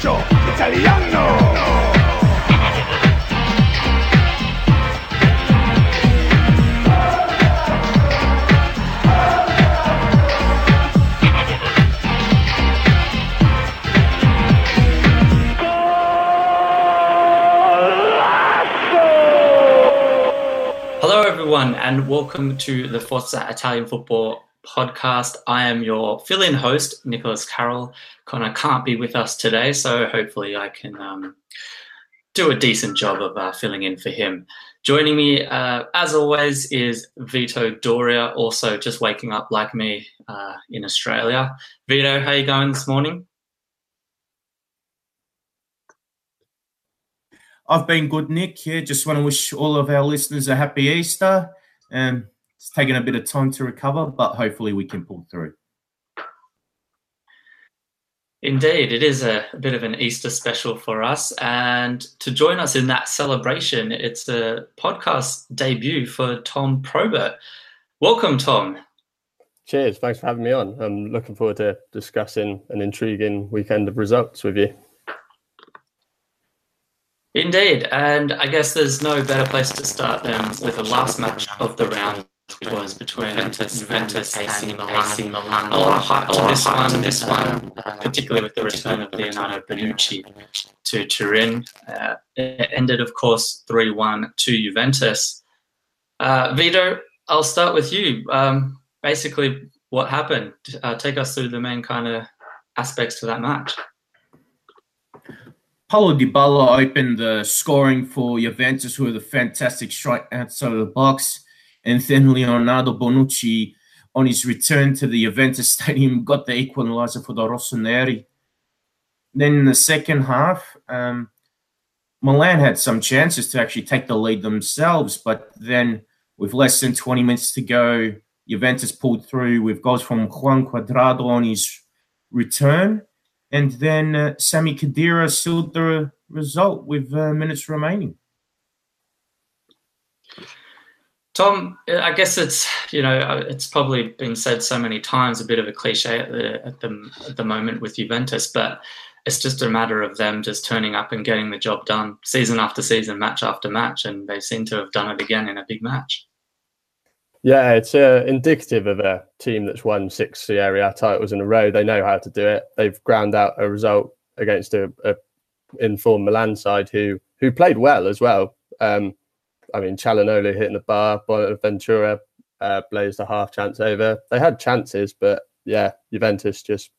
calcio italiano. Hello, everyone, and welcome to the Forza Italian Football podcast. I am your fill in host, Nicholas Carroll. Connor can't be with us today, so hopefully I can um, do a decent job of uh, filling in for him. Joining me, uh, as always, is Vito Doria, also just waking up like me uh, in Australia. Vito, how you going this morning? I've been good, Nick. Yeah, just want to wish all of our listeners a happy Easter. Um, it's taken a bit of time to recover, but hopefully we can pull through. Indeed, it is a, a bit of an Easter special for us. And to join us in that celebration, it's a podcast debut for Tom Probert. Welcome, Tom. Cheers. Thanks for having me on. I'm looking forward to discussing an intriguing weekend of results with you. Indeed. And I guess there's no better place to start than with the last match of the round, which was between Juventus, Juventus AC Milan. AC Milan. A lot of hype to this one, this one, particularly with the return of Leonardo Bonucci to Turin. Uh, it ended, of course, 3 1 to Juventus. Uh, Vito, I'll start with you. Um, basically, what happened? Uh, take us through the main kind of aspects to that match. Paulo Dybala opened the scoring for Juventus, who had a fantastic strike outside of the box. And then Leonardo Bonucci, on his return to the Juventus stadium, got the equalizer for the Rossoneri. Then in the second half, um, Milan had some chances to actually take the lead themselves, but then with less than 20 minutes to go, Juventus pulled through with goals from Juan Cuadrado on his return. And then uh, Sami Khedira sealed the result with uh, minutes remaining. Tom, I guess it's you know it's probably been said so many times, a bit of a cliche at the at the at the moment with Juventus, but it's just a matter of them just turning up and getting the job done, season after season, match after match, and they seem to have done it again in a big match. Yeah, it's uh, indicative of a team that's won six Serie A titles in a row. They know how to do it. They've ground out a result against a, a informed Milan side who who played well as well. Um, I mean, Calhanoglu hitting the bar, Bonaventura uh, blazed a half chance over. They had chances, but yeah, Juventus just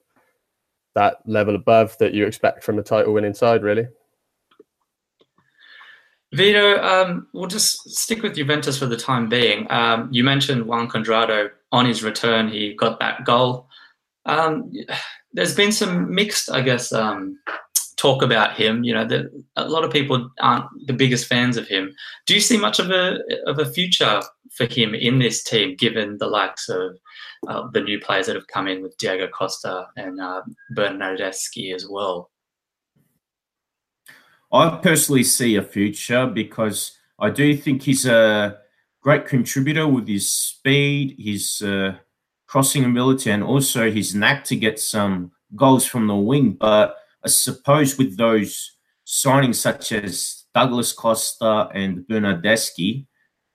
that level above that you expect from a title winning side, really. Vito, um, we'll just stick with Juventus for the time being. Um, you mentioned Juan Cuadrado on his return, he got that goal. Um, there's been some mixed, I guess, um, talk about him. You know, the, a lot of people aren't the biggest fans of him. Do you see much of a of a future for him in this team, given the likes of uh, the new players that have come in with Diego Costa and uh, Bernardeschi as well? I personally see a future because I do think he's a great contributor with his speed, his uh, crossing ability, and also his knack to get some goals from the wing. But I suppose with those signings such as Douglas Costa and Bernardeschi,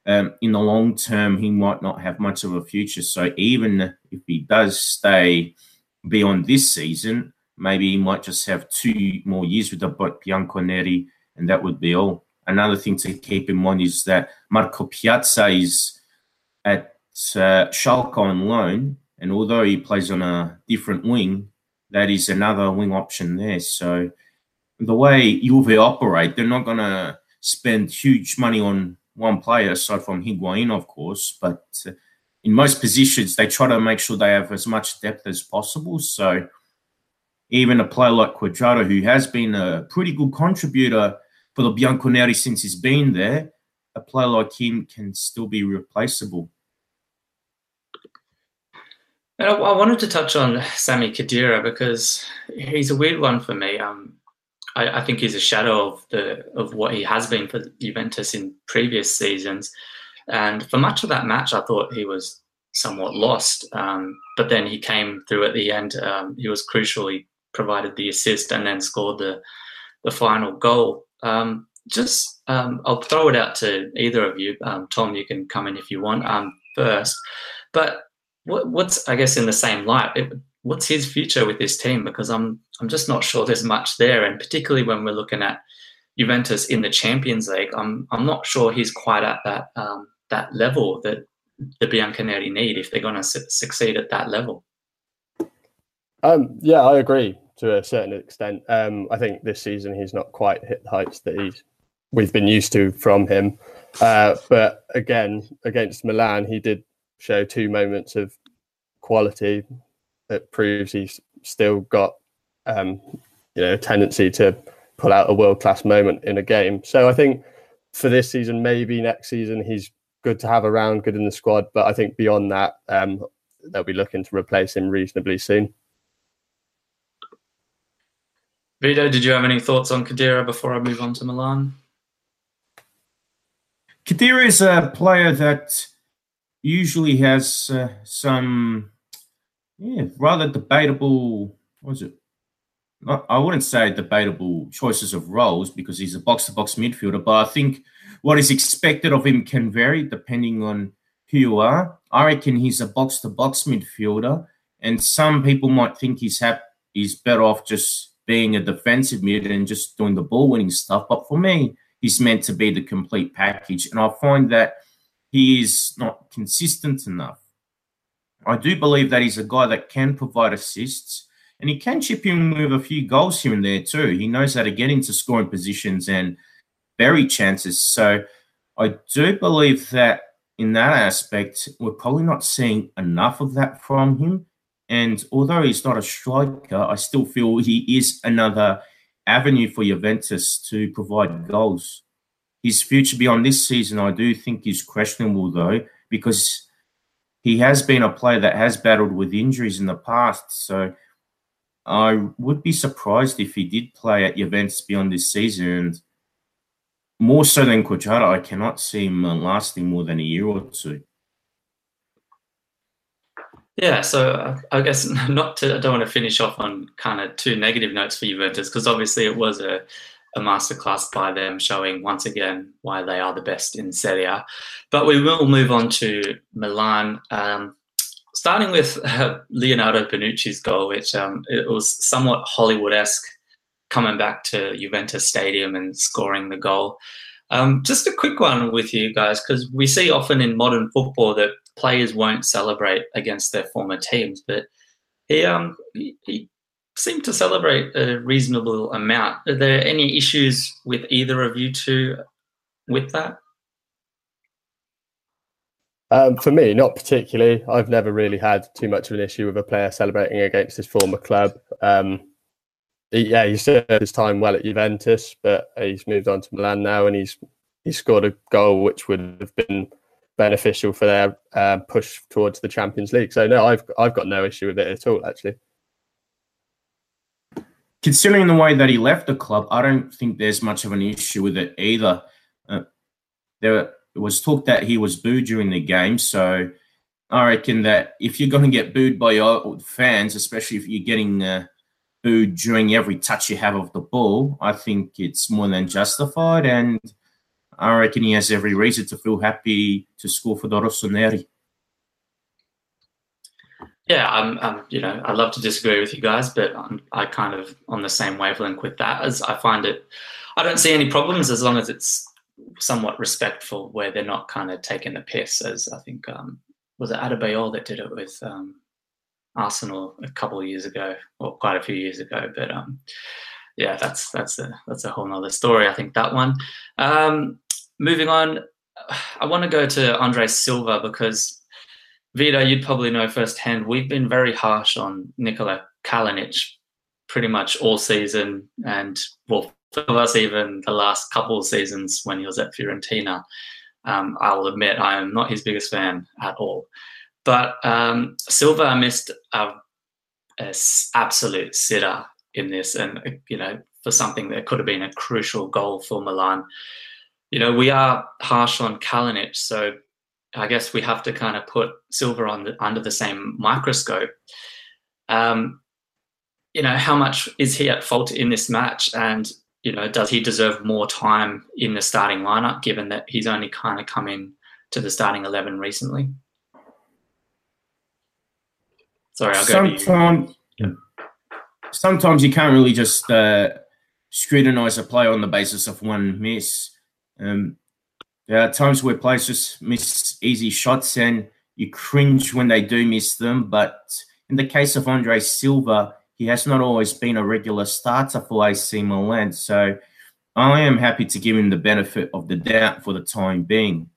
um, in the long term, he might not have much of a future. So even if he does stay beyond this season, maybe he might just have two more years with the Bianconeri, and that would be all. Another thing to keep in mind is that Marko Pjaca is at uh, Schalke on loan, and although he plays on a different wing, that is another wing option there. So the way Juve operate, they're not going to spend huge money on one player, aside from Higuain, of course. But in most positions, they try to make sure they have as much depth as possible. So even a player like Cuadrado, who has been a pretty good contributor for the Bianconeri since he's been there, a player like him can still be replaceable. And I, I wanted to touch on Sami Khedira because he's a weird one for me. Um, I, I, think he's a shadow of the of what he has been for Juventus in previous seasons. And for much of that match, I thought he was somewhat lost. Um, but then he came through at the end. Um, he was crucial. He provided the assist and then scored the the final goal. Um, just um, I'll throw it out to either of you. Um, Tom, you can come in if you want first. But what, what's I guess in the same light, it, what's his future with this team? Because I'm I'm just not sure there's much there, and particularly when we're looking at Juventus in the Champions League, I'm I'm not sure he's quite at that um, that level that the Bianconeri need if they're going to su- succeed at that level. Um, yeah, I agree to a certain extent. Um, I think this season he's not quite hit the heights that he's we've been used to from him. Uh, but again, against Milan, he did show two moments of quality that proves he's still got um, you know a tendency to pull out a world class moment in a game. So I think for this season, maybe next season he's good to have around, good in the squad. But I think beyond that, um, they'll be looking to replace him reasonably soon. Vito, did you have any thoughts on Khedira before I move on to Milan? Khedira is a player that usually has uh, some yeah, rather debatable. What is it? I wouldn't say debatable choices of roles because he's a box to box midfielder, but I think what is expected of him can vary depending on who you are. I reckon he's a box to box midfielder, and some people might think he's hap- he's better off just being a defensive mid and just doing the ball winning stuff. But for me, he's meant to be the complete package, and I find that he is not consistent enough. I do believe that he's a guy that can provide assists and he can chip in with a few goals here and there too. He knows how to get into scoring positions and bury chances. So I do believe that in that aspect, we're probably not seeing enough of that from him. And although he's not a striker, I still feel he is another avenue for Juventus to provide goals. His future beyond this season, I do think, is questionable though, because he has been a player that has battled with injuries in the past. So I would be surprised if he did play at Juventus beyond this season. And more so than Cuadrado, I cannot see him uh, lasting more than a year or two. Yeah, so uh, I guess not to. I don't want to finish off on kind of two negative notes for Juventus because obviously it was a a masterclass by them, showing once again why they are the best in Serie A. But we will move on to Milan, um, starting with uh, Leonardo Bonucci's goal, which um, it was somewhat Hollywood-esque, coming back to Juventus Stadium and scoring the goal. Um, just a quick one with you guys, because we see often in modern football that players won't celebrate against their former teams, but he um he, he seemed to celebrate a reasonable amount. Are there any issues with either of you two with that? Um, for me, not particularly. I've never really had too much of an issue with a player celebrating against his former club. Um, yeah, he served his time well at Juventus, but he's moved on to Milan now, and he's he scored a goal which would have been beneficial for their uh, push towards the Champions League. So no, I've I've got no issue with it at all. Actually, considering the way that he left the club, I don't think there's much of an issue with it either. Uh, there was talk that he was booed during the game. So I reckon that if you're going to get booed by your fans, especially if you're getting uh, booed during every touch you have of the ball, I think it's more than justified. And I reckon he has every reason to feel happy to score for the Rossoneri. Yeah, I'm, I'm, you know, I'd love to disagree with you guys, but I'm, I kind of on the same wavelength with that. As I find it, I don't see any problems as long as it's somewhat respectful, where they're not kind of taking the piss. As I think um, was it Adebayor that did it with um, Arsenal a couple of years ago, or quite a few years ago. But um, yeah, that's that's a that's a whole nother story. I think that one. Um, moving on, I want to go to Andre Silva because Vito, you'd probably know firsthand, we've been very harsh on Nikola Kalinic pretty much all season, and well, for us, even the last couple of seasons when he was at Fiorentina. Um, I'll admit I am not his biggest fan at all. But um, Silva missed a, a absolute sitter in this, and you know, for something that could have been a crucial goal for Milan. You know, we are harsh on Kalinic, so I guess we have to kind of put Silva on the, under the same microscope. Um, you know, how much is he at fault in this match? And, you know, does he deserve more time in the starting lineup given that he's only kind of come in to the starting 11 recently? Sorry, I'll sometimes, go you. Sometimes you can't really just uh, scrutinize a player on the basis of one miss. Um, Uh, there are times where players just miss easy shots and you cringe when they do miss them. But in the case of Andre Silva, he has not always been a regular starter for AC Milan. So I am happy to give him the benefit of the doubt for the time being.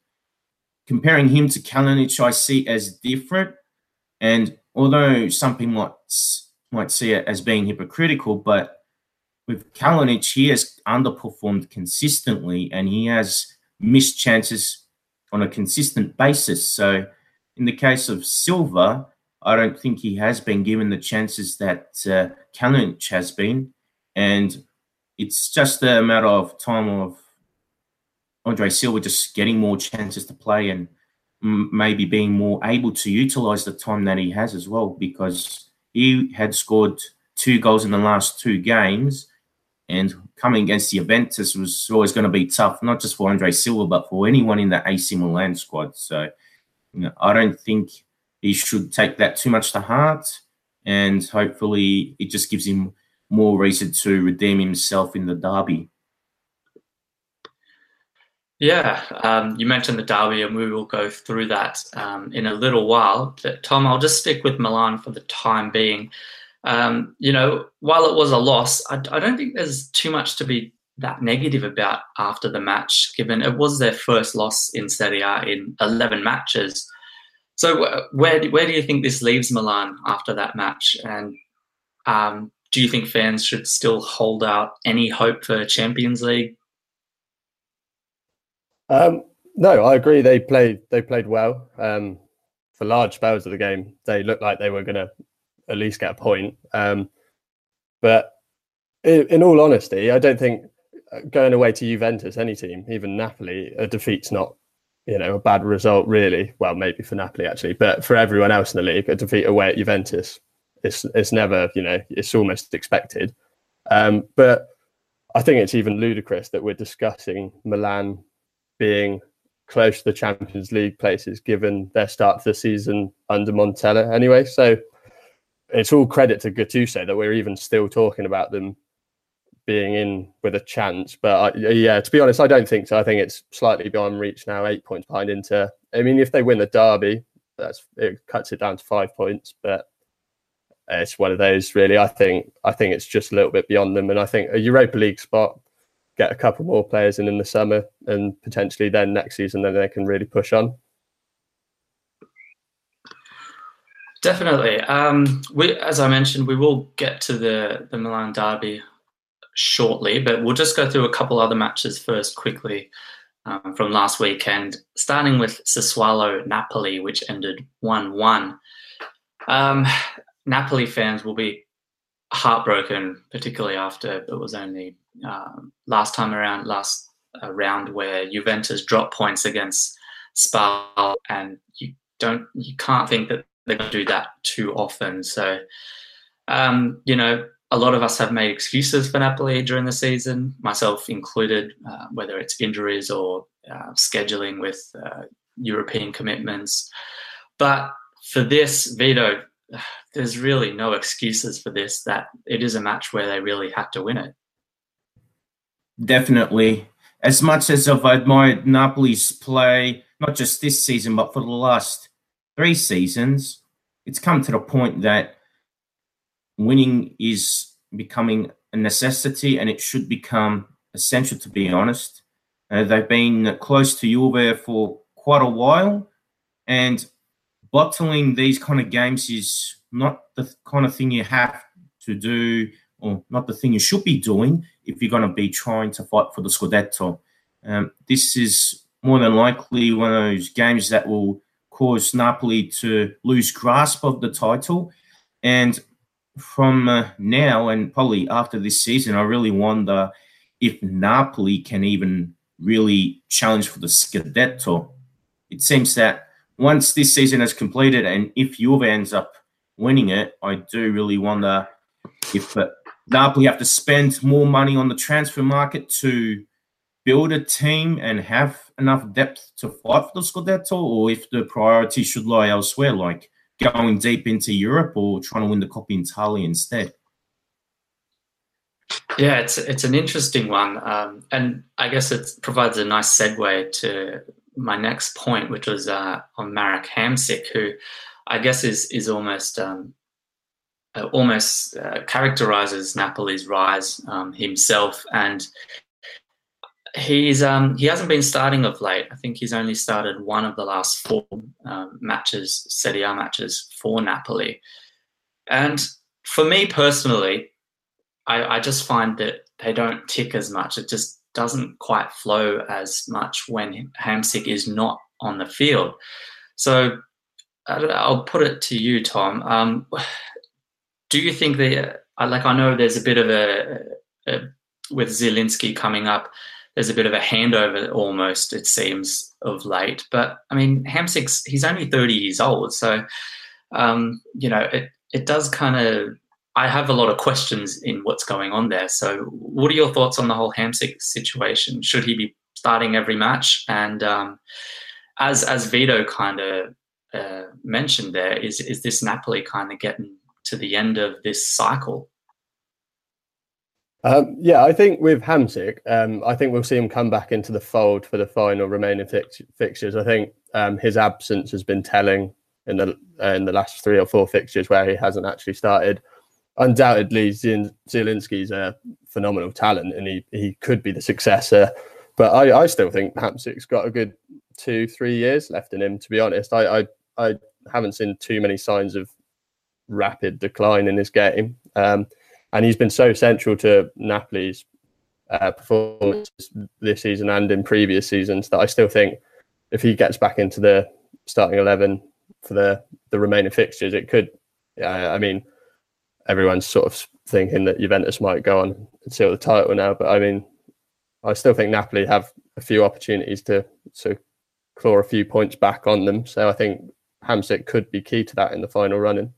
Comparing him to Kalinic, I see as different. And although some people might, might see it as being hypocritical, but with Kalinic, he has underperformed consistently and he has missed chances on a consistent basis. So, in the case of Silva, I don't think he has been given the chances that uh, Kalinic has been, and it's just a matter of time of Andre Silva just getting more chances to play and maybe being more able to utilize the time that he has as well, because he had scored two goals in the last two games and coming against the Juventus was always going to be tough, not just for Andre Silva, but for anyone in the AC Milan squad. So, you know, I don't think he should take that too much to heart. And hopefully it just gives him more reason to redeem himself in the derby. Yeah, um, you mentioned the derby, and we will go through that um, in a little while. But Tom, I'll just stick with Milan for the time being. Um, you know, while it was a loss, I, I, don't think there's too much to be that negative about after the match, given it was their first loss in Serie A in 11 matches. So, where where do you think this leaves Milan after that match? And um, do you think fans should still hold out any hope for Champions League? Um, no, I agree. They played they played well um, for large spells of the game. They looked like they were going to at least get a point. Um, but in, in, all honesty, I don't think uh, going away to Juventus, any team, even Napoli, a defeat's not, you know, a bad result really. Well, maybe for Napoli actually, but for everyone else in the league, a defeat away at Juventus, it's it's never, you know, it's almost expected. Um, but I think it's even ludicrous that we're discussing Milan being close to the Champions League places given their start to the season under Montella anyway. So it's all credit to Gattuso that we're even still talking about them being in with a chance. But I, yeah, to be honest, I don't think so. I think it's slightly beyond reach now, eight points behind Inter. I mean, if they win the derby, that's it cuts it down to five points. But it's one of those really. I think I think it's just a little bit beyond them, and I think a Europa League spot, get a couple more players in in the summer, and potentially then next season, then they can really push on. Definitely. Um, we, as I mentioned, we will get to the the Milan derby shortly, but we'll just go through a couple other matches first quickly um, from last weekend, starting with Sassuolo Napoli, which ended one one. Um, Napoli fans will be heartbroken, particularly after it was only uh, last time around, last a round where Juventus dropped points against Spal, and you don't, you can't think that to do that too often. So, um, you know, a lot of us have made excuses for Napoli during the season, myself included, uh, whether it's injuries or uh, scheduling with uh, European commitments. But for this, Vito, there's really no excuses for this, that it is a match where they really had to win it. Definitely. As much as I've admired Napoli's play, not just this season, but for the last three seasons, it's come to the point that winning is becoming a necessity and it should become essential, to be honest. Uh, they've been close to Juve for quite a while, and bottling these kind of games is not the kind of thing you have to do or not the thing you should be doing if you're going to be trying to fight for the Scudetto. Um, this is more than likely one of those games that will cause Napoli to lose grasp of the title. And from uh, now and probably after this season, I really wonder if Napoli can even really challenge for the Scudetto. It seems that once this season is completed and if Juve ends up winning it, I do really wonder if uh, Napoli have to spend more money on the transfer market to build a team and have enough depth to fight for the Scudetto, or if the priority should lie elsewhere, like going deep into Europe or trying to win the Coppa Italia instead. Yeah, it's it's an interesting one, um, and I guess it provides a nice segue to my next point, which was uh, on Marek Hamsik, who I guess is is almost um, uh, almost uh, characterizes Napoli's rise um, himself, and he's um, he hasn't been starting of late. I think he's only started one of the last four um, matches, Serie A matches for Napoli, and for me personally, I, I just find that they don't tick as much. It just doesn't quite flow as much when Hamsik is not on the field. So I'll put it to you, Tom. Um, do you think that, uh, like, I know there's a bit of a, a, with Zielinski coming up, there's a bit of a handover almost, it seems, of late. But I mean, Hamsik's, he's only 30 years old. So, um, you know, it, it does kind of, I have a lot of questions in what's going on there. So, what are your thoughts on the whole Hamsik situation? Should he be starting every match? And um, as as Vito kind of uh, mentioned there is is this Napoli kind of getting to the end of this cycle? Um, yeah, I think with Hamsik, um, I think we'll see him come back into the fold for the final remaining fix- fixtures. I think um, his absence has been telling in the uh, in the last three or four fixtures where he hasn't actually started. Undoubtedly, Zielinski's a phenomenal talent, and he he could be the successor. But I, I still think Hamsik's got a good two, three years left in him. To be honest, I, I I haven't seen too many signs of rapid decline in his game. Um, and he's been so central to Napoli's uh, performance this season and in previous seasons that I still think if he gets back into the starting 11 for the, the remaining fixtures, it could, yeah, I mean, everyone's sort of thinking that Juventus might go on and seal the title now. But I mean, I still think Napoli have a few opportunities to, to claw a few points back on them. So I think Hamsik could be key to that in the final running.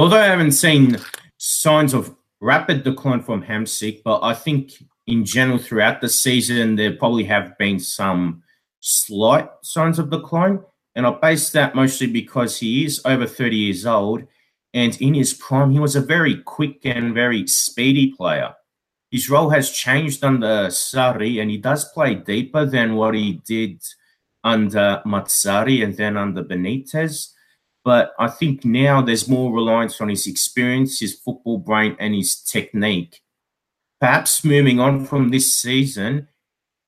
Although I haven't seen signs of rapid decline from Hamsik, but I think in general throughout the season there probably have been some slight signs of decline. And I base that mostly because he is over 30 years old. And in his prime, he was a very quick and very speedy player. His role has changed under Sarri, and he does play deeper than what he did under Mazzarri and then under Benitez. But I think now there's more reliance on his experience, his football brain, and his technique. Perhaps moving on from this season,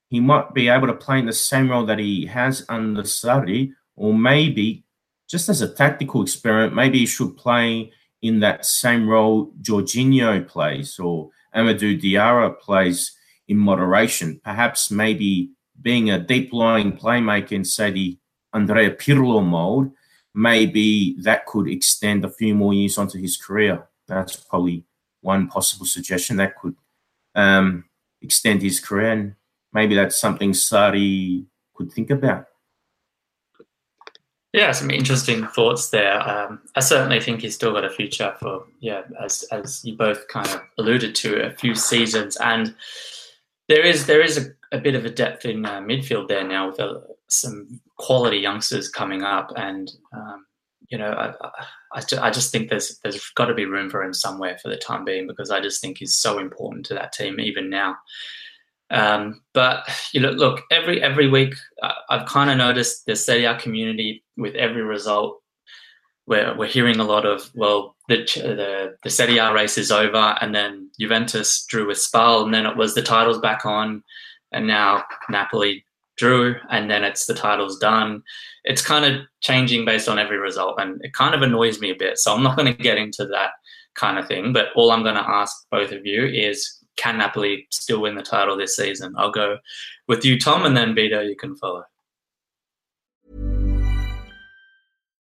he might be able to play in the same role that he has under Sarri, or maybe just as a tactical experiment, maybe he should play in that same role Jorginho plays or Amadou Diawara plays in moderation. Perhaps maybe being a deep lying playmaker in, say, the Andrea Pirlo mold, maybe that could extend a few more years onto his career. That's probably one possible suggestion that could um, extend his career. And maybe that's something Sarri could think about. Yeah, some interesting thoughts there. Um, I certainly think he's still got a future for, yeah, as as you both kind of alluded to, a few seasons, and there is there is a, a bit of a depth in uh, midfield there now with uh, some quality youngsters coming up, and um, you know, I, I, I, just think there's there's got to be room for him somewhere for the time being because I just think he's so important to that team even now. Um, but you know, look, every every week I've kind of noticed the Serie A community with every result, we're we're hearing a lot of well, the the the Serie A race is over, and then Juventus drew with Spal, and then it was the titles back on, and now Napoli drew, and then it's the titles done. It's kind of changing based on every result, and it kind of annoys me a bit. So I'm not going to get into that kind of thing. But all I'm going to ask both of you is can Napoli still win the title this season? I'll go with you, Tom, and then Vito, you can follow.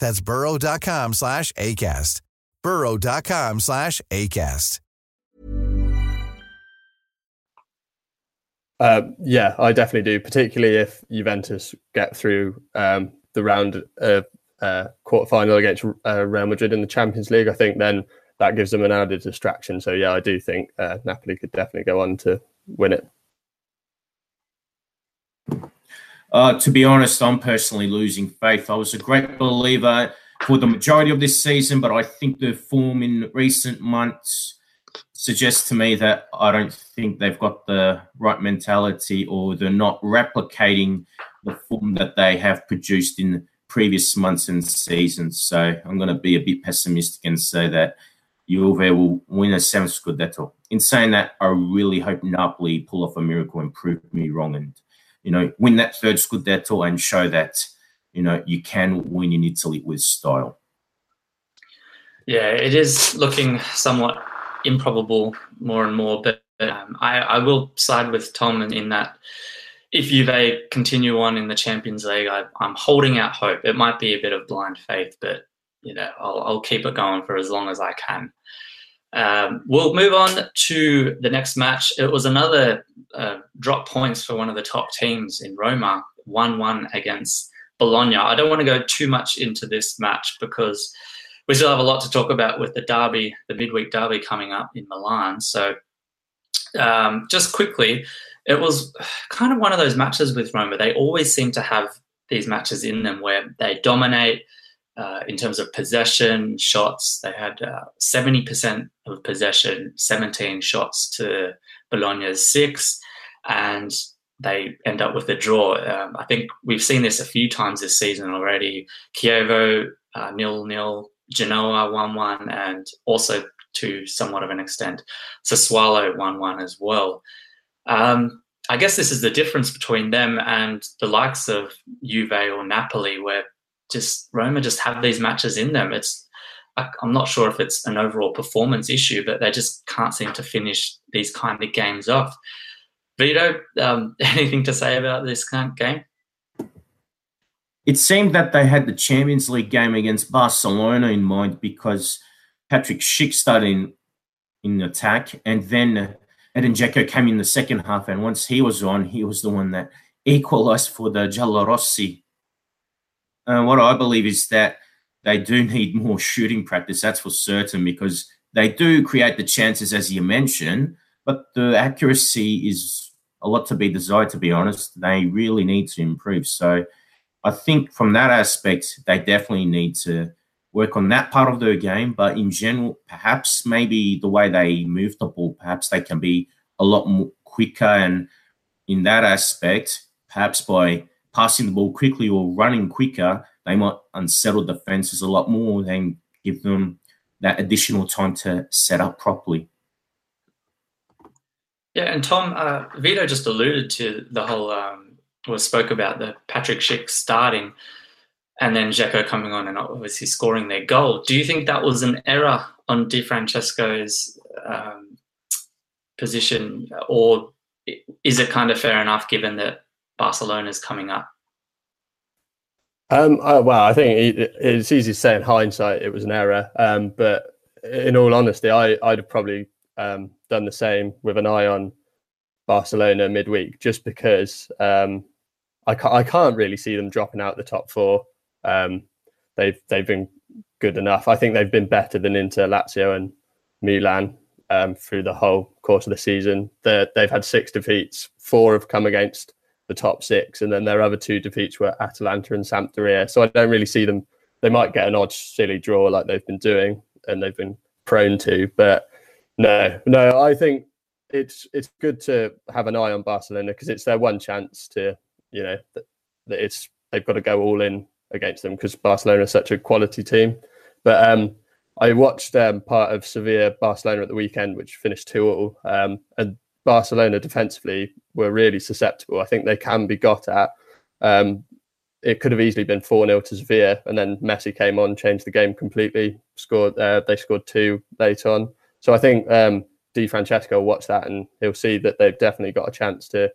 That's burrow.com slash ACAST. burrow.com slash ACAST. Uh, yeah, I definitely do, particularly if Juventus get through um, the round of uh, quarterfinal against uh, Real Madrid in the Champions League. I think then that gives them an added distraction. So yeah, I do think uh, Napoli could definitely go on to win it. Uh, to be honest, I'm personally losing faith. I was a great believer for the majority of this season, but I think the form in recent months suggests to me that I don't think they've got the right mentality or they're not replicating the form that they have produced in previous months and seasons. So I'm going to be a bit pessimistic and say that Juve will win a seventh Scudetto. In saying that, I really hope Napoli pull off a miracle and prove me wrong and, you know, win that third Scudetto and show that, you know, you can win in Italy with style. Yeah, it is looking somewhat improbable more and more, but um, I, I, will side with Tom in, in that if Juve continue on in the Champions League, I, am holding out hope. It might be a bit of blind faith, but you know, I'll, I'll keep it going for as long as I can. Um, we'll move on to the next match. It was another uh, drop points for one of the top teams in Roma, 1 1 against Bologna. I don't want to go too much into this match because we still have a lot to talk about with the derby, the midweek derby coming up in Milan. So, um, just quickly, it was kind of one of those matches with Roma. They always seem to have these matches in them where they dominate uh, in terms of possession, shots. They had uh, 70% of possession, 17 shots to Bologna's six. And they end up with a draw. Um, I think we've seen this a few times this season already. Chievo uh, nil nil, Genoa one one, and also to somewhat of an extent, Sassuolo one one as well. Um, I guess this is the difference between them and the likes of Juve or Napoli, where just Roma just have these matches in them. It's I'm not sure if it's an overall performance issue, but they just can't seem to finish these kind of games off. Vito, um, anything to say about this kind of game? It seemed that they had the Champions League game against Barcelona in mind because Patrick Schick started in, in attack, and then Edin Dzeko came in the second half, and once he was on, he was the one that equalised for the Giallorossi. Uh, what I believe is that they do need more shooting practice, that's for certain, because they do create the chances, as you mentioned, but the accuracy is a lot to be desired, to be honest. They really need to improve. So I think from that aspect, they definitely need to work on that part of their game. But in general, perhaps maybe the way they move the ball, perhaps they can be a lot more quicker. And in that aspect, perhaps by passing the ball quickly or running quicker, they might unsettle defenses a lot more and give them that additional time to set up properly. Yeah, and Tom, uh, Vito just alluded to the whole, um, or spoke about the Patrick Schick starting and then Dzeko coming on and obviously scoring their goal. Do you think that was an error on Di Francesco's um, position, or is it kind of fair enough given that Barcelona is coming up? Um, uh, well, I think it, it's easy to say in hindsight it was an error, um, but in all honesty, I, I'd have probably um, done the same with an eye on Barcelona midweek, just because um, I, ca- I can't really see them dropping out the top four. Um, they've they've been good enough. I think they've been better than Inter, Lazio, and Milan um, through the whole course of the season. they they've had six defeats. Four have come against the top six, and then their other two defeats were Atalanta and Sampdoria. So I don't really see them. They might get an odd silly draw like they've been doing, and they've been prone to. But no, no, I think it's it's good to have an eye on Barcelona because it's their one chance to, you know, that, that it's they've got to go all in against them because Barcelona is such a quality team. But um, I watched um, part of Sevilla Barcelona at the weekend, which finished two all, um, and Barcelona defensively were really susceptible. I think they can be got at. Um, it could have easily been 4 0 to Sevilla, and then Messi came on, changed the game completely. Scored, uh, they scored two late on. So I think um, Di Francesco will watch that and he'll see that they've definitely got a chance to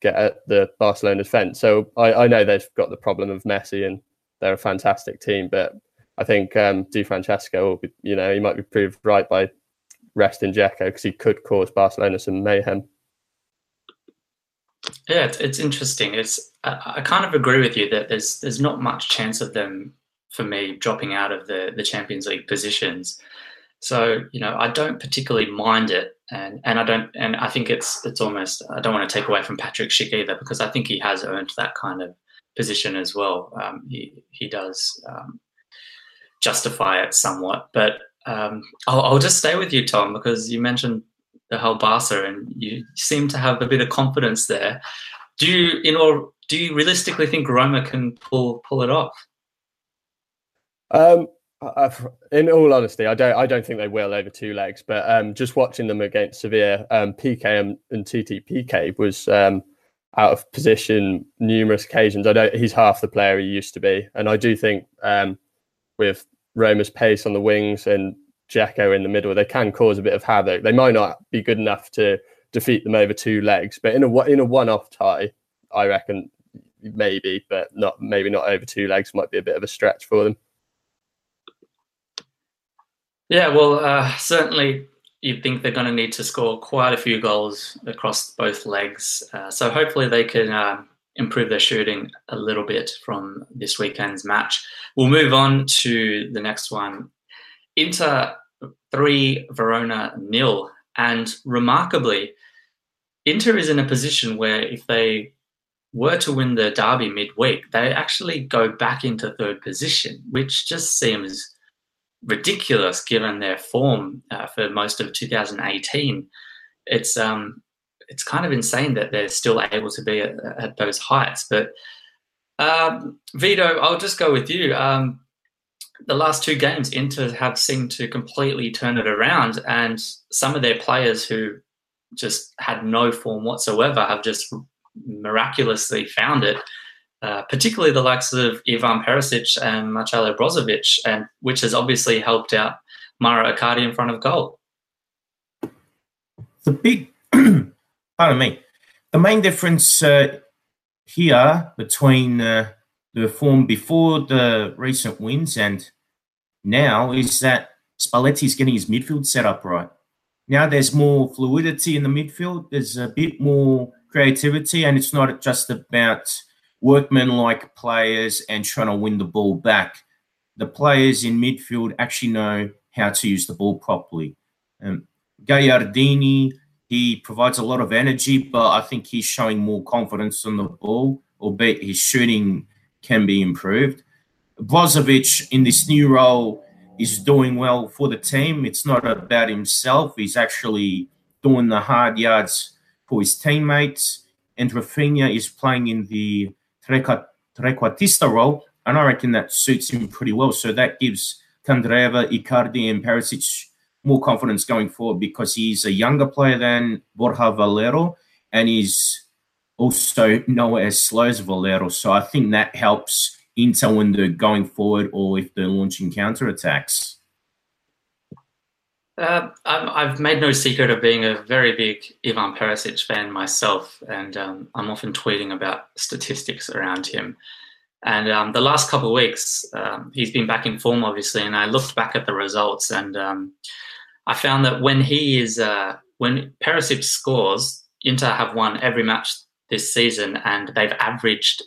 get at the Barcelona defence. So I, I, know they've got the problem of Messi and they're a fantastic team, but I think um, Di Francesco will be, you know, he might be proved right by resting Dzeko because he could cause Barcelona some mayhem. Yeah, it's, it's interesting. It's I, I, kind of agree with you that there's there's not much chance of them for me dropping out of the the Champions League positions. So you know, I don't particularly mind it, and and I don't, and I think it's it's almost I don't want to take away from Patrick Schick either because I think he has earned that kind of position as well. Um, he he does um, justify it somewhat, but um, I'll, I'll, just stay with you, Tom, because you mentioned the whole Barca, and you seem to have a bit of confidence there. Do you, in all, do you realistically think Roma can pull pull it off? Um, in all honesty, I don't. I don't think they will over two legs. But um, just watching them against Sevilla, um, Piqué and, and Titi Piqué was um, out of position numerous occasions. I don't. He's half the player he used to be, and I do think um, with Roma's pace on the wings and Dzeko in the middle, they can cause a bit of havoc. They might not be good enough to defeat them over two legs, but in a in a one-off tie, I reckon maybe, but not maybe not over two legs. Might be a bit of a stretch for them. Yeah, well, uh, certainly you think they're going to need to score quite a few goals across both legs. Uh, so hopefully they can uh, improve their shooting a little bit from this weekend's match. We'll move on to the next one. Inter 3, Verona nil. And remarkably, Inter is in a position where if they were to win the derby midweek, they actually go back into third position, which just seems ridiculous given their form uh, for most of 2018. It's um, it's kind of insane that they're still able to be at, at those heights. But um, Vito, I'll just go with you. Um, the last two games, Inter have seemed to completely turn it around, and some of their players who just had no form whatsoever have just miraculously found it. Uh, particularly the likes of Ivan Perisic and Marcelo Brozovic, and which has obviously helped out Mauro Icardi in front of goal. The big, pardon me, the main difference uh, here between uh, the form before the recent wins and now is that Spalletti is getting his midfield set up right. Now there's more fluidity in the midfield. There's a bit more creativity, and it's not just about workman-like players and trying to win the ball back. The players in midfield actually know how to use the ball properly. Um, Gagliardini, he provides a lot of energy, but I think he's showing more confidence on the ball, albeit his shooting can be improved. Brozovic in this new role is doing well for the team. It's not about himself. He's actually doing the hard yards for his teammates. And Rafinha is playing in the trequartista role, and I reckon that suits him pretty well. So that gives Candreva, Icardi, and Perisic more confidence going forward because he's a younger player than Borja Valero, and he's also nowhere as slow as Valero. So I think that helps Inter when they're going forward or if they're launching counter attacks. Uh, I've made no secret of being a very big Ivan Perisic fan myself, and um, I'm often tweeting about statistics around him. And um, the last couple of weeks, um, he's been back in form, obviously. And I looked back at the results, and um, I found that when he is, uh, when Perisic scores, Inter have won every match this season, and they've averaged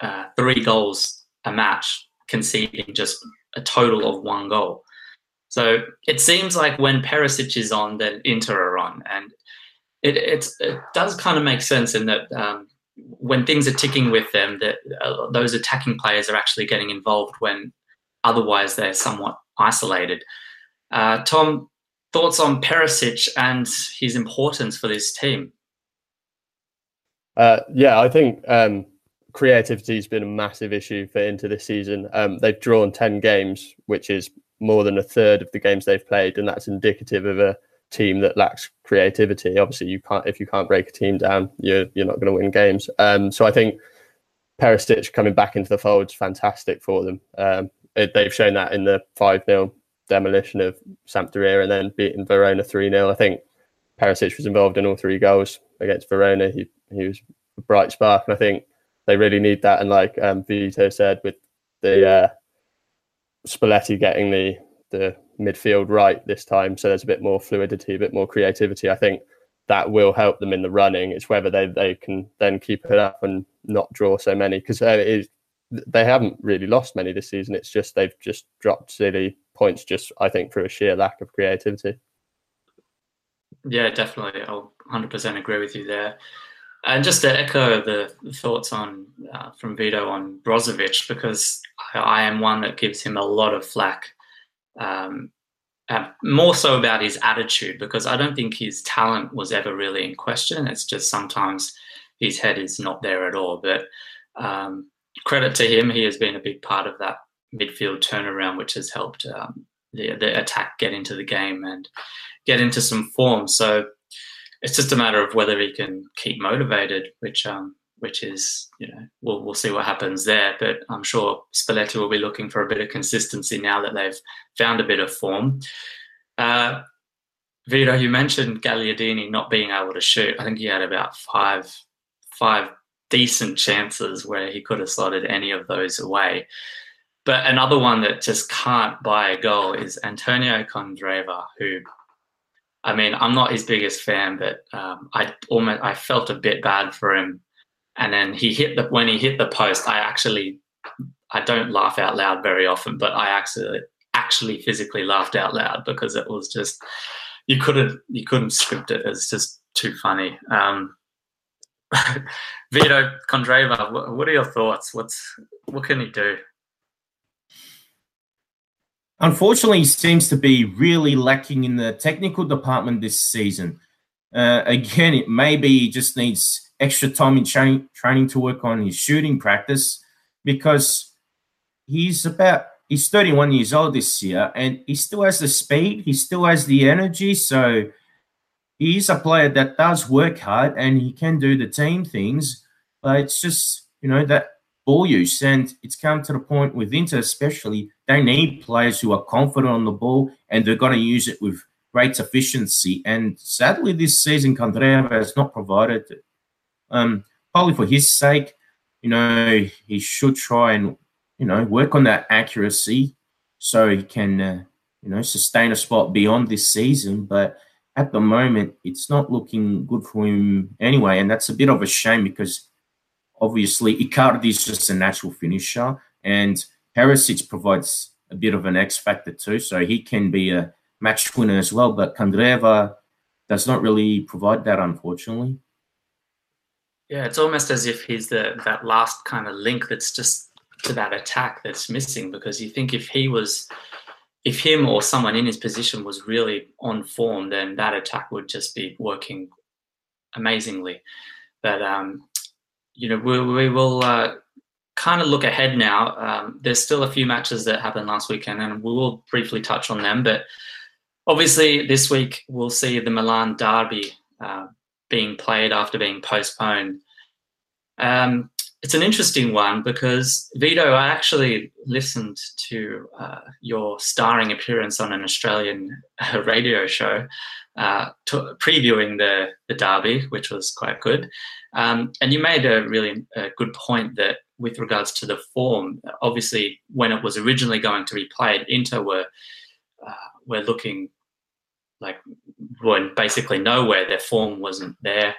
uh, three goals a match, conceding just a total of one goal. So it seems like when Perisic is on, then Inter are on, and it it does kind of make sense in that um, when things are ticking with them, that uh, those attacking players are actually getting involved when otherwise they're somewhat isolated. Uh, Tom, thoughts on Perisic and his importance for this team? Uh, yeah, I think um, creativity has been a massive issue for Inter this season. Um, they've drawn 10 games, which is more than a third of the games they've played, and that's indicative of a team that lacks creativity. Obviously, you can't if you can't break a team down, you're you're not going to win games. Um, so I think Perisic coming back into the fold is fantastic for them. Um, it, they've shown that in the five 0 demolition of Sampdoria and then beating Verona three 0 I think Perisic was involved in all three goals against Verona. He he was a bright spark, and I think they really need that. And like um, Vito said, with the uh, Spalletti getting the the midfield right this time, so there's a bit more fluidity, a bit more creativity. I think that will help them in the running. It's whether they, they can then keep it up and not draw so many because uh, they haven't really lost many this season. It's just they've just dropped silly points, just I think through a sheer lack of creativity. Yeah, definitely. I'll 100% agree with you there. And just to echo the thoughts on uh, from Vito on Brozovic, because I, I, am one that gives him a lot of flack, um, more so about his attitude, because I don't think his talent was ever really in question. It's just sometimes his head is not there at all. But um, credit to him, he has been a big part of that midfield turnaround, which has helped um, the, the attack get into the game and get into some form. So it's just a matter of whether he can keep motivated, which um, which is you know we'll we'll see what happens there. But I'm sure Spalletti will be looking for a bit of consistency now that they've found a bit of form. Uh, Vito, you mentioned Gagliardini not being able to shoot. I think he had about five five decent chances where he could have slotted any of those away. But another one that just can't buy a goal is Antonio Candreva, who I mean, I'm not his biggest fan, but um, I almost I felt a bit bad for him. And then he hit the when he hit the post, I actually I don't laugh out loud very often, but I actually actually physically laughed out loud because it was just you couldn't you couldn't script it. It's just too funny. Um, Vito Candreva, what, what are your thoughts? What's what can he do? Unfortunately, he seems to be really lacking in the technical department this season. uh, again, it maybe he just needs extra time in training, training to work on his shooting practice because he's about he's 31 years old this year and he still has the speed, he still has the energy. So he's a player that does work hard and he can do the team things, but it's just you know that ball use and it's come to the point with Inter especially they need players who are confident on the ball and they're going to use it with great efficiency. And sadly, this season, Candreva has not provided it. Um, probably for his sake, you know, he should try and, you know, work on that accuracy so he can, uh, you know, sustain a spot beyond this season. But at the moment, it's not looking good for him anyway. And that's a bit of a shame because obviously Icardi is just a natural finisher and Perisic provides a bit of an X factor too. So he can be a match winner as well. But Candreva does not really provide that, unfortunately. Yeah, it's almost as if he's the that last kind of link that's just to that attack that's missing. Because you think if he was, if him or someone in his position was really on form, then that attack would just be working amazingly. But um, you know, we, we will uh, kind of look ahead now. Um, there's still a few matches that happened last weekend, and we will briefly touch on them. But obviously, this week we'll see the Milan derby uh, being played after being postponed. Um, it's an interesting one because Vito, I actually listened to uh, your starring appearance on an Australian uh, radio show, uh, previewing the the derby, which was quite good. Um, and you made a really uh, good point that with regards to the form, obviously when it was originally going to be played, Inter were uh, were looking like were basically nowhere. Their form wasn't there.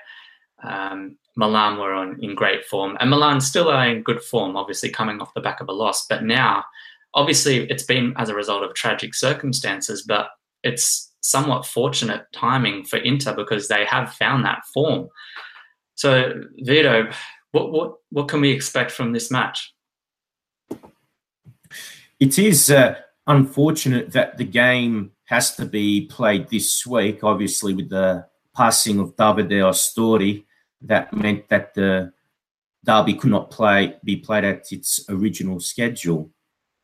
Um, Milan were on in great form, and Milan still are in good form. Obviously, coming off the back of a loss, but now, obviously, it's been as a result of tragic circumstances. But it's somewhat fortunate timing for Inter because they have found that form. So, Vito, what what what can we expect from this match? It is uh, unfortunate that the game has to be played this week. Obviously, with the passing of Davide Astori, that meant that the derby could not play be played at its original schedule.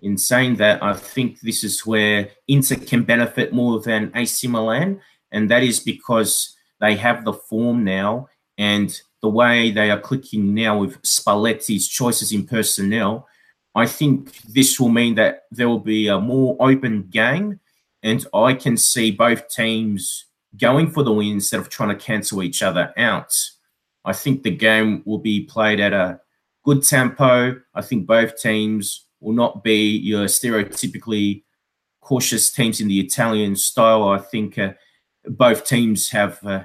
In saying that, I think this is where Inter can benefit more than AC Milan, and that is because they have the form now, and the way they are clicking now with Spalletti's choices in personnel. I think this will mean that there will be a more open game and I can see both teams going for the win instead of trying to cancel each other out. I think the game will be played at a good tempo. I think both teams will not be your stereotypically cautious teams in the Italian style. I think uh, both teams have uh,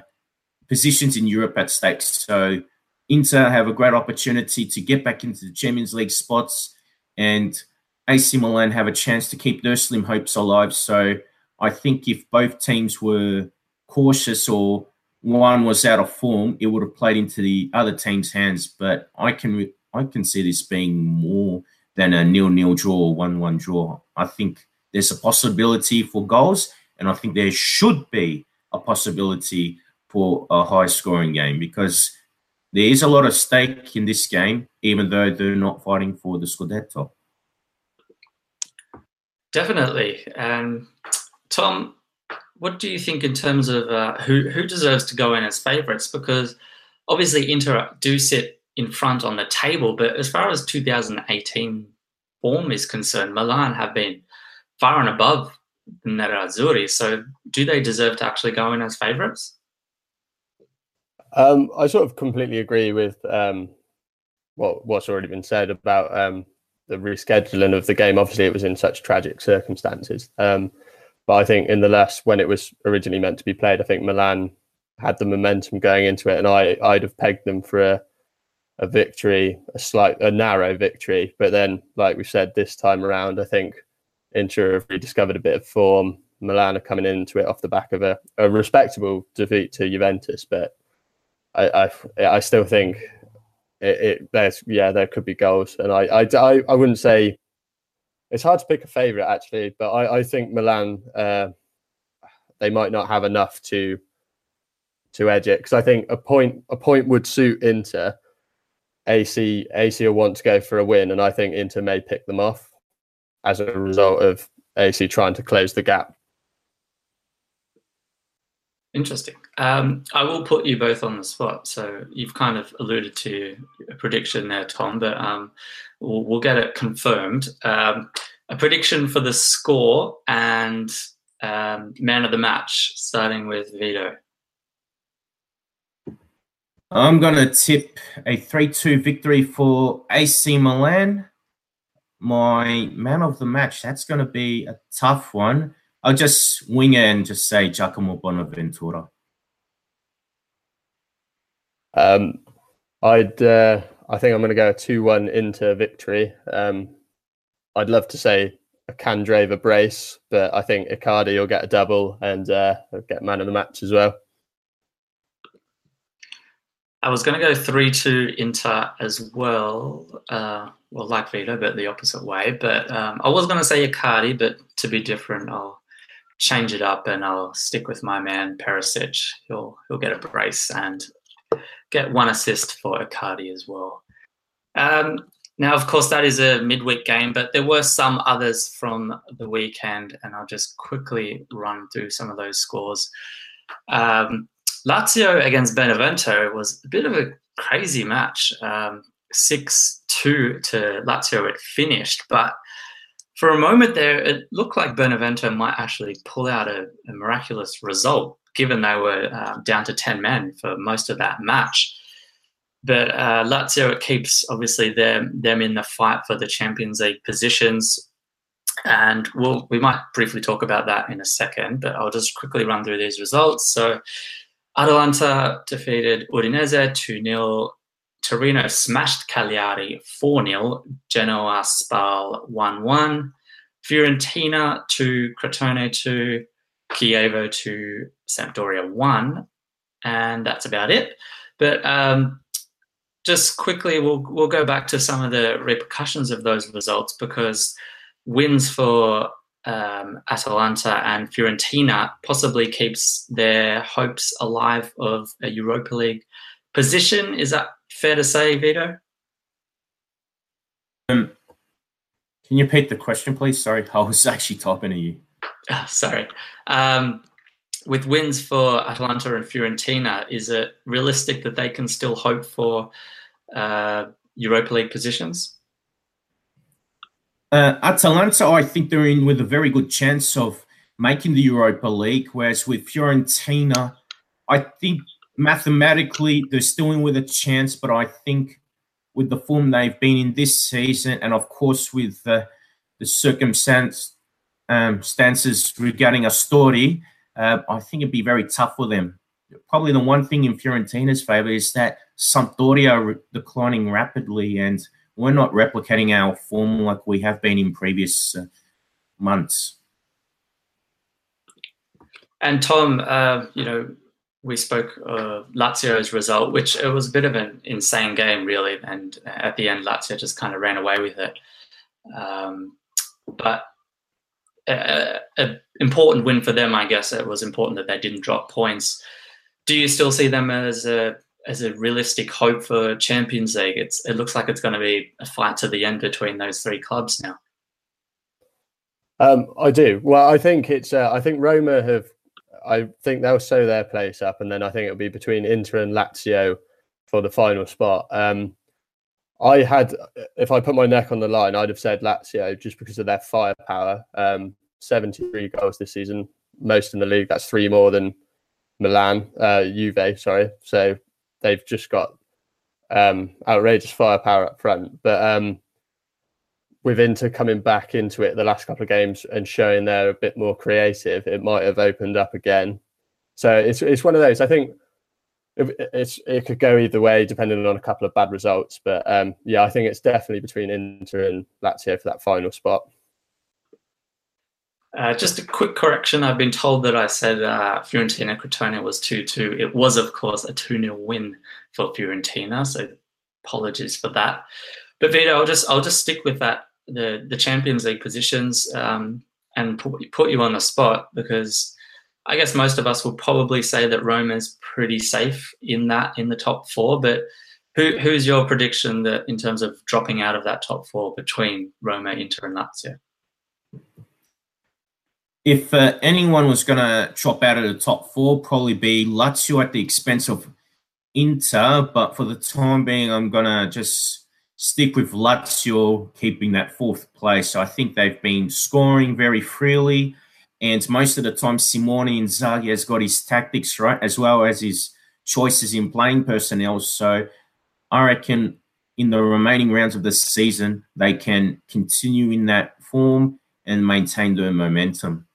positions in Europe at stake. So Inter have a great opportunity to get back into the Champions League spots and AC Milan have a chance to keep their slim hopes alive. So I think if both teams were cautious or one was out of form, it would have played into the other team's hands. But I can I can see this being more than a nil-nil draw or one-one draw. I think there's a possibility for goals, and I think there should be a possibility for a high-scoring game because there is a lot of stake in this game, even though they're not fighting for the Scudetto. Definitely. Um, Tom, what do you think in terms of uh, who who deserves to go in as favourites? Because obviously Inter do sit in front on the table, but as far as 2018 form is concerned, Milan have been far and above Nerazzurri. So do they deserve to actually go in as favourites? Um, I sort of completely agree with um, what what's already been said about um, the rescheduling of the game. Obviously, it was in such tragic circumstances. Um, but I think in the last, when it was originally meant to be played, I think Milan had the momentum going into it, and I I'd have pegged them for a a victory, a slight a narrow victory. But then, like we said this time around, I think Inter have rediscovered a bit of form. Milan are coming into it off the back of a, a respectable defeat to Juventus, but I I, I still think it, it, there's yeah there could be goals, and I I, I wouldn't say it's hard to pick a favourite actually, but I, I think Milan uh, they might not have enough to to edge it because I think a point a point would suit Inter. AC AC will want to go for a win, and I think Inter may pick them off as a result of AC trying to close the gap. Interesting. Um, I will put you both on the spot. So you've kind of alluded to a prediction there, Tom, but um, we'll, we'll, get it confirmed. Um, a prediction for the score and um, man of the match, starting with Vito. I'm going to tip a 3 2 victory for AC Milan. My man of the match, that's going to be a tough one. I'll just wing it and just say Giacomo Bonaventura. Um, I'd, uh, I think I'm going to go a two-one Inter victory. Um, I'd love to say a Candreva brace, but I think Icardi will get a double and uh, get man of the match as well. I was going to go 3 2 Inter as well. Uh, well, like Vito, but the opposite way. But um, I was going to say Icardi, but to be different, I'll change it up and I'll stick with my man Perisic. He'll he'll get a brace and get one assist for Icardi as well. Um, now, of course, that is a midweek game, but there were some others from the weekend, and I'll just quickly run through some of those scores. Um, Lazio against Benevento was a bit of a crazy match. Um, 6 2 to Lazio, it finished, but for a moment there, it looked like Benevento might actually pull out a, a miraculous result, given they were uh, down to 10 men for most of that match. But uh, Lazio, it keeps obviously them, them in the fight for the Champions League positions. And we'll, we might briefly talk about that in a second, but I'll just quickly run through these results. So, Atalanta defeated Udinese 2 0 Torino smashed Cagliari 4 0. Genoa Spal 1 1. Fiorentina to Crotone 2. Chievo to Sampdoria 1. And that's about it. But um, just quickly, we'll, we'll go back to some of the repercussions of those results because wins for um, Atalanta and Fiorentina possibly keeps their hopes alive of a Europa League position. Is that fair to say, Vito? Um, can you repeat the question, please? Sorry, I was actually talking to you. Oh, sorry. Um, with wins for Atalanta and Fiorentina, is it realistic that they can still hope for uh, Europa League positions? Uh, Atalanta, I think they're in with a very good chance of making the Europa League, whereas with Fiorentina, I think mathematically they're still in with a chance, but I think with the form they've been in this season, and of course with uh, the circumstance um, regarding Astori, uh, I think it'd be very tough for them. Probably the one thing in Fiorentina's favour is that Sampdoria are declining rapidly, and we're not replicating our form like we have been in previous uh, months. And Tom, uh, you know, we spoke of Lazio's result, which it was a bit of an insane game, really. And at the end, Lazio just kind of ran away with it. Um, but an important win for them, I guess. It was important that they didn't drop points. Do you still see them as a as a realistic hope for Champions League? It's it looks like it's going to be a fight to the end between those three clubs now. Um, I do. Well, I think it's. Uh, I think Roma have I think they'll sew their place up, and then I think it'll be between Inter and Lazio for the final spot. Um, I had, if I put my neck on the line, I'd have said Lazio just because of their firepower. Um, 73 goals this season, most in the league. That's three more than Milan, uh, Juve, sorry. So they've just got um, outrageous firepower up front. But um, with Inter coming back into it the last couple of games and showing they're a bit more creative, it might have opened up again. So it's it's one of those. I think it's it could go either way depending on a couple of bad results. But um, yeah, I think it's definitely between Inter and Lazio for that final spot. Uh, just a quick correction. I've been told that I said uh, Fiorentina Crotone was 2 2. It was, of course, a 2 0 win for Fiorentina. So apologies for that. But Vito, I'll just I'll just stick with that the the Champions League positions um, and put, put you on the spot because I guess most of us will probably say that Roma is pretty safe in that in the top four. But who who's your prediction that in terms of dropping out of that top four between Roma, Inter, and Lazio? If uh, anyone was going to drop out of the top four, probably be Lazio at the expense of Inter. But for the time being, I'm going to just stick with Lazio keeping that fourth place. I think they've been scoring very freely. And most of the time, Simone Inzaghi has got his tactics right, as well as his choices in playing personnel. So I reckon in the remaining rounds of the season, they can continue in that form and maintain their momentum.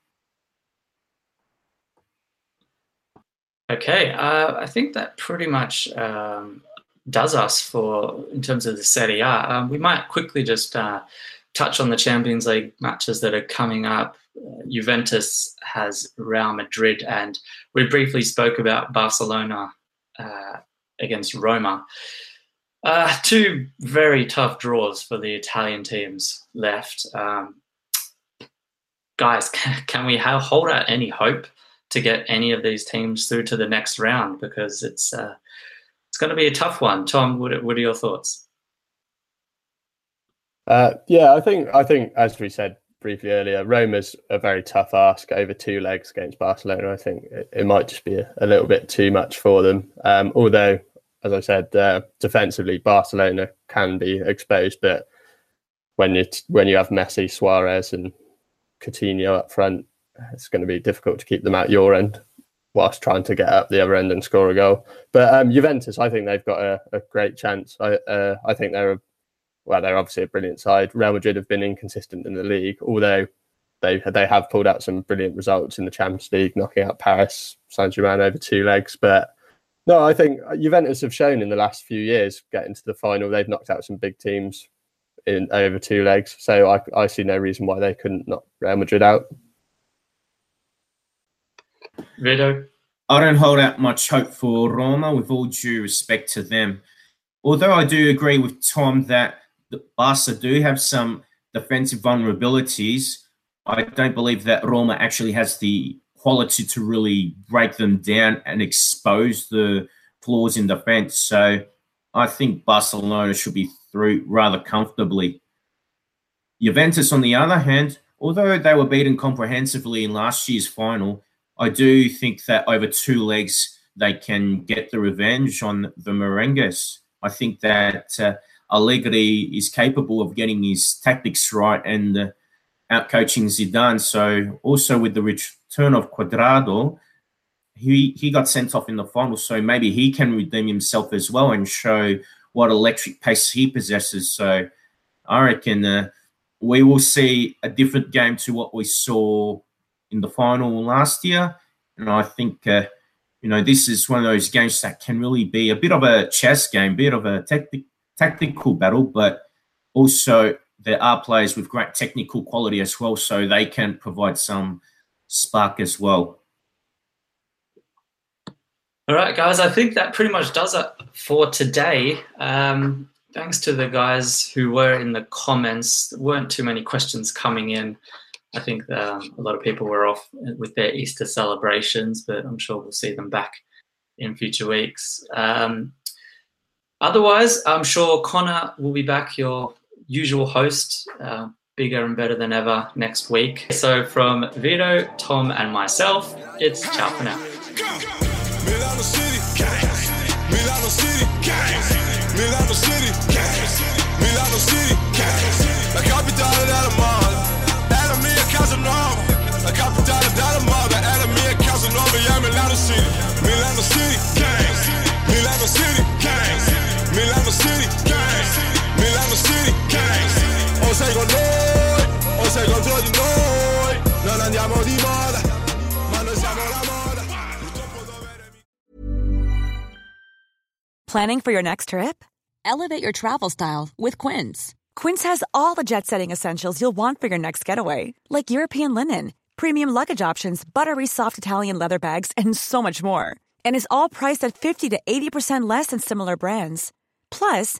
Okay, uh, I think that pretty much um, does us for in terms of the Serie A. Um, we might quickly just uh, touch on the Champions League matches that are coming up. Uh, Juventus has Real Madrid, and we briefly spoke about Barcelona uh, against Roma. Uh, two very tough draws for the Italian teams left. Um, guys, can, we have, hold out any hope to get any of these teams through to the next round because it's uh, it's going to be a tough one. Tom, what are your thoughts? Uh, yeah, I think I think as we said briefly earlier, Roma's a very tough ask over two legs against Barcelona. I think it, it might just be a, a, little bit too much for them. Um, although, as I said, uh, defensively Barcelona can be exposed, but when you when you have Messi, Suarez, and Coutinho up front, it's going to be difficult to keep them at your end whilst trying to get up the other end and score a goal. But um, Juventus, I think they've got a, a great chance. I uh, I think they're a, well, they're obviously a brilliant side. Real Madrid have been inconsistent in the league, although they they have pulled out some brilliant results in the Champions League, knocking out Paris Saint Germain over two legs. But no, I think Juventus have shown in the last few years getting to the final, they've knocked out some big teams in over two legs. So I I see no reason why they couldn't knock Real Madrid out. Vito? I don't hold out much hope for Roma, with all due respect to them. Although I do agree with Tom that the Barca do have some defensive vulnerabilities, I don't believe that Roma actually has the quality to really break them down and expose the flaws in defense. So I think Barcelona should be through rather comfortably. Juventus, on the other hand, although they were beaten comprehensively in last year's final, I do think that over two legs they can get the revenge on the Merengues. I think that uh, Allegri is capable of getting his tactics right and uh, outcoaching Zidane. So also with the return of Cuadrado, he he got sent off in the final, so maybe he can redeem himself as well and show what electric pace he possesses. So I reckon uh, we will see a different game to what we saw in the final last year. And I think, uh, you know, this is one of those games that can really be a bit of a chess game, a bit of a tactic, tactical battle, but also there are players with great technical quality as well, so they can provide some spark as well. All right, guys, I think that pretty much does it for today. Um, thanks to the guys who were in the comments. There weren't too many questions coming in. I think um, a lot of people were off with their Easter celebrations, but I'm sure we'll see them back in future weeks. Um, otherwise, I'm sure Connor will be back, your usual host, uh, bigger and better than ever next week. So, from Vito, Tom, and myself, it's ciao for now. Milano City, City, Milano City, City, la capitale mare. Casanova La capitale Era mia Yeah, Milano City Milano City Milano City sei con noi O sei contro di noi Non andiamo di moda Ma noi siamo la moda Planning for your next trip? Elevate your travel style with Quince Quince has all the jet setting essentials you'll want for your next getaway, like European linen, premium luggage options, buttery soft Italian leather bags, and so much more. And is all priced at 50 to 80% less than similar brands. Plus,